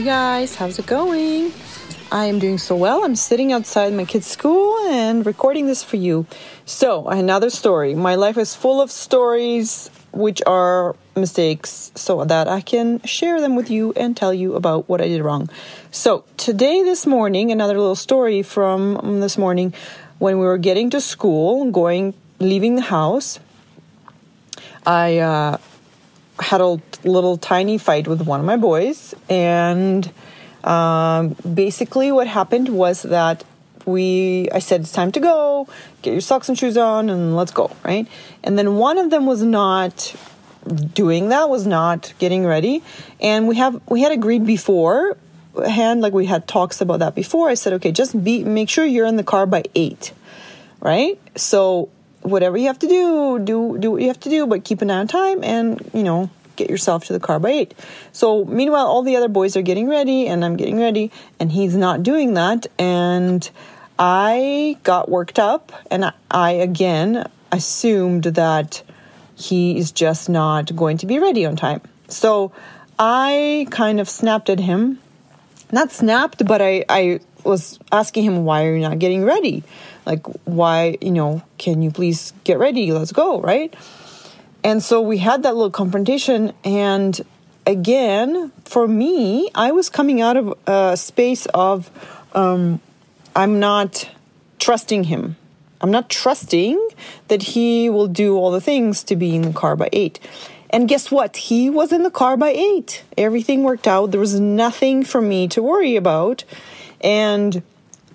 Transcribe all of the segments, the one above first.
Hey guys, how's it going? I am doing so well. I'm sitting outside my kids' school and recording this for you. So, another story. My life is full of stories which are mistakes so that I can share them with you and tell you about what I did wrong. So, today, this morning, another little story from this morning when we were getting to school, going, leaving the house. I, uh, had a little tiny fight with one of my boys, and um, basically what happened was that we I said it's time to go, get your socks and shoes on, and let's go, right? And then one of them was not doing that, was not getting ready, and we have we had agreed before hand like we had talks about that before. I said, okay, just be make sure you're in the car by eight, right? So whatever you have to do, do do what you have to do, but keep an eye on time and you know get yourself to the car by eight. So meanwhile, all the other boys are getting ready, and I'm getting ready, and he's not doing that, and I got worked up, and I again assumed that he is just not going to be ready on time. So I kind of snapped at him. Not snapped, but I, I was asking him, why are you not getting ready? Like, why, you know, can you please get ready? Let's go, right? And so we had that little confrontation. And again, for me, I was coming out of a space of um, I'm not trusting him. I'm not trusting that he will do all the things to be in the car by eight. And guess what? He was in the car by eight. Everything worked out. There was nothing for me to worry about. And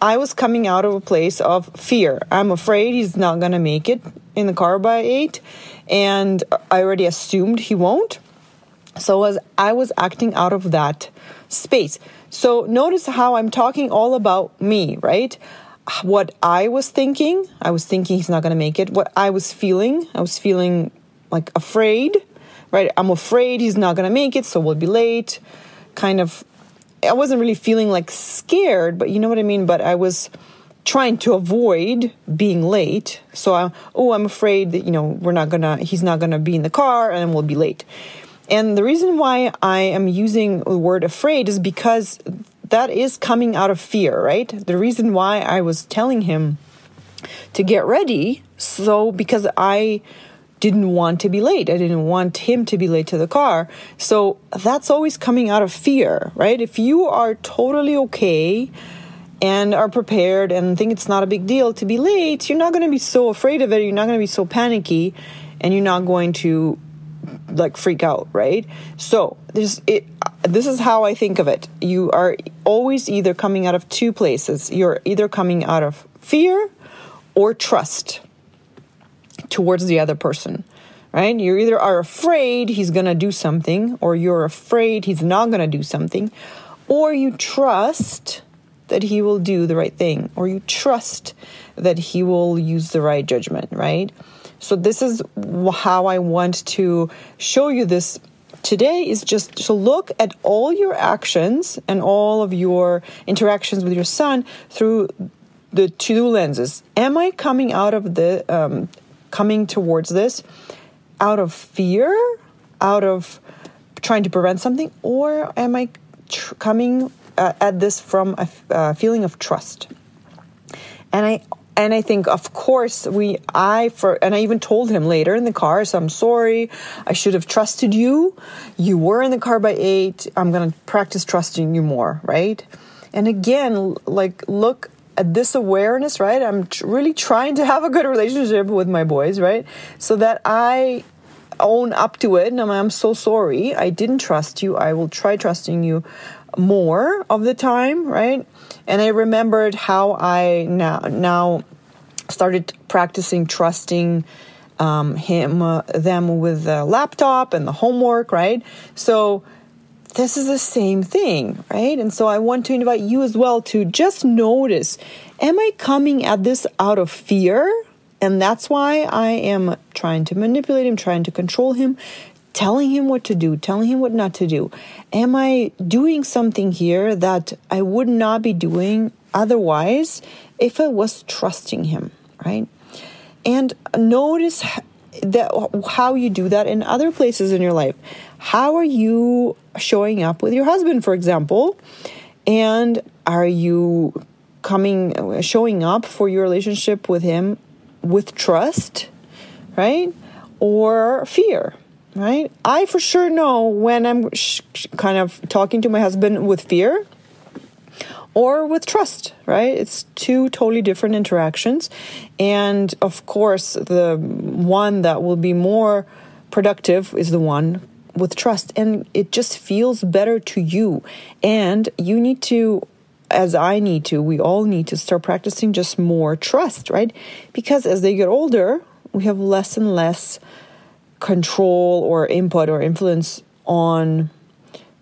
I was coming out of a place of fear. I'm afraid he's not going to make it in the car by eight. And I already assumed he won't. So as I was acting out of that space. So notice how I'm talking all about me, right? What I was thinking, I was thinking he's not going to make it. What I was feeling, I was feeling like afraid, right? I'm afraid he's not going to make it, so we'll be late. Kind of I wasn't really feeling like scared, but you know what I mean? But I was trying to avoid being late. So I, oh, I'm afraid that, you know, we're not gonna, he's not gonna be in the car and we'll be late. And the reason why I am using the word afraid is because that is coming out of fear, right? The reason why I was telling him to get ready, so because I didn't want to be late. I didn't want him to be late to the car. So that's always coming out of fear, right? If you are totally okay and are prepared and think it's not a big deal to be late, you're not going to be so afraid of it. You're not going to be so panicky and you're not going to like freak out, right? So, this it this is how I think of it. You are always either coming out of two places. You're either coming out of fear or trust towards the other person, right? You either are afraid he's going to do something, or you're afraid he's not going to do something, or you trust that he will do the right thing, or you trust that he will use the right judgment, right? So, this is how I want to show you this today is just to look at all your actions and all of your interactions with your son through the two lenses. Am I coming out of the um, coming towards this out of fear, out of trying to prevent something, or am I tr- coming uh, at this from a uh, feeling of trust? And I and I think, of course, we, I, for, and I even told him later in the car, so I'm sorry, I should have trusted you. You were in the car by eight. I'm going to practice trusting you more, right? And again, like, look this awareness, right? I'm tr- really trying to have a good relationship with my boys, right? So that I own up to it and I'm, I'm so sorry. I didn't trust you. I will try trusting you more of the time, right? And I remembered how I now now started practicing trusting um, him uh, them with the laptop and the homework, right? So this is the same thing, right? And so I want to invite you as well to just notice am I coming at this out of fear? And that's why I am trying to manipulate him, trying to control him, telling him what to do, telling him what not to do. Am I doing something here that I would not be doing otherwise if I was trusting him, right? And notice that how you do that in other places in your life. How are you showing up with your husband, for example? And are you coming showing up for your relationship with him with trust, right? Or fear, right? I for sure know when I'm sh- kind of talking to my husband with fear or with trust, right? It's two totally different interactions. And of course, the one that will be more productive is the one with trust. And it just feels better to you. And you need to, as I need to, we all need to start practicing just more trust, right? Because as they get older, we have less and less control or input or influence on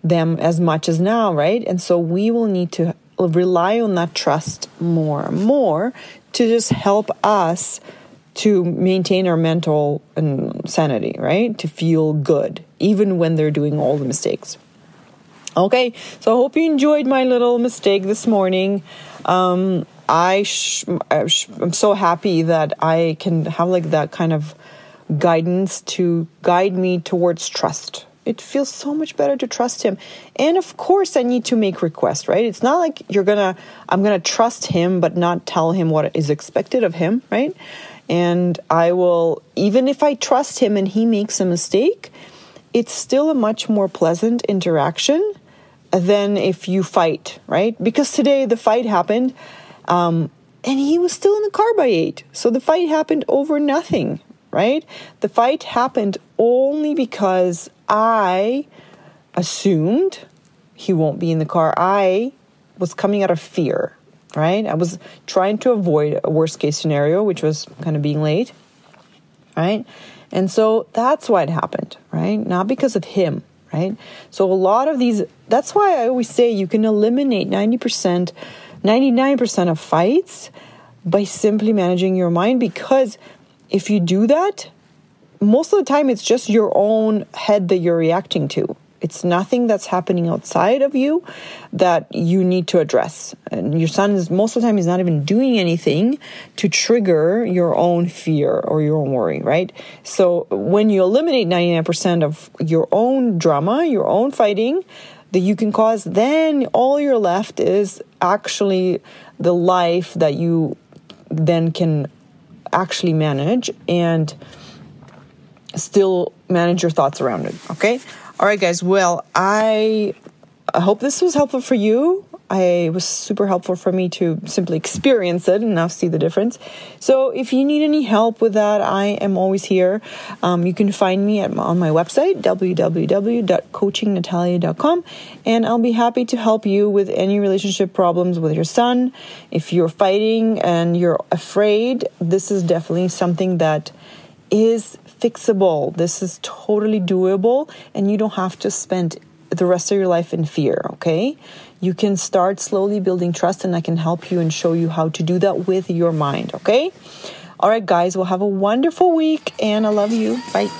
them as much as now, right? And so we will need to rely on that trust more and more to just help us to maintain our mental sanity, right? To feel good, even when they're doing all the mistakes. Okay, so I hope you enjoyed my little mistake this morning. Um, I sh- I'm so happy that I can have like that kind of guidance to guide me towards trust it feels so much better to trust him. And of course i need to make requests right? It's not like you're gonna i'm gonna trust him but not tell him what is expected of him right? And i will even if i trust him and he makes a mistake it's still a much more pleasant interaction than if you fight right? Because today the fight happened um, and he was still in the car by eight. So the fight happened over nothing right? The fight happened only because I assumed he won't be in the car. I was coming out of fear, right? I was trying to avoid a worst case scenario, which was kind of being late, right? And so that's why it happened, right? Not because of him, right? So a lot of these, that's why I always say you can eliminate 90%, 99% of fights by simply managing your mind because if you do that, most of the time it's just your own head that you're reacting to. It's nothing that's happening outside of you that you need to address. And your son is most of the time he's not even doing anything to trigger your own fear or your own worry, right? So when you eliminate 99% of your own drama, your own fighting that you can cause, then all you're left is actually the life that you then can actually manage and still manage your thoughts around it. Okay. All right, guys. Well, I, I hope this was helpful for you. I was super helpful for me to simply experience it and now see the difference. So, if you need any help with that, I am always here. Um, you can find me at, on my website, www.coachingnatalia.com, and I'll be happy to help you with any relationship problems with your son. If you're fighting and you're afraid, this is definitely something that is fixable. This is totally doable, and you don't have to spend the rest of your life in fear, okay? You can start slowly building trust, and I can help you and show you how to do that with your mind, okay? All right, guys, well, have a wonderful week, and I love you. Bye.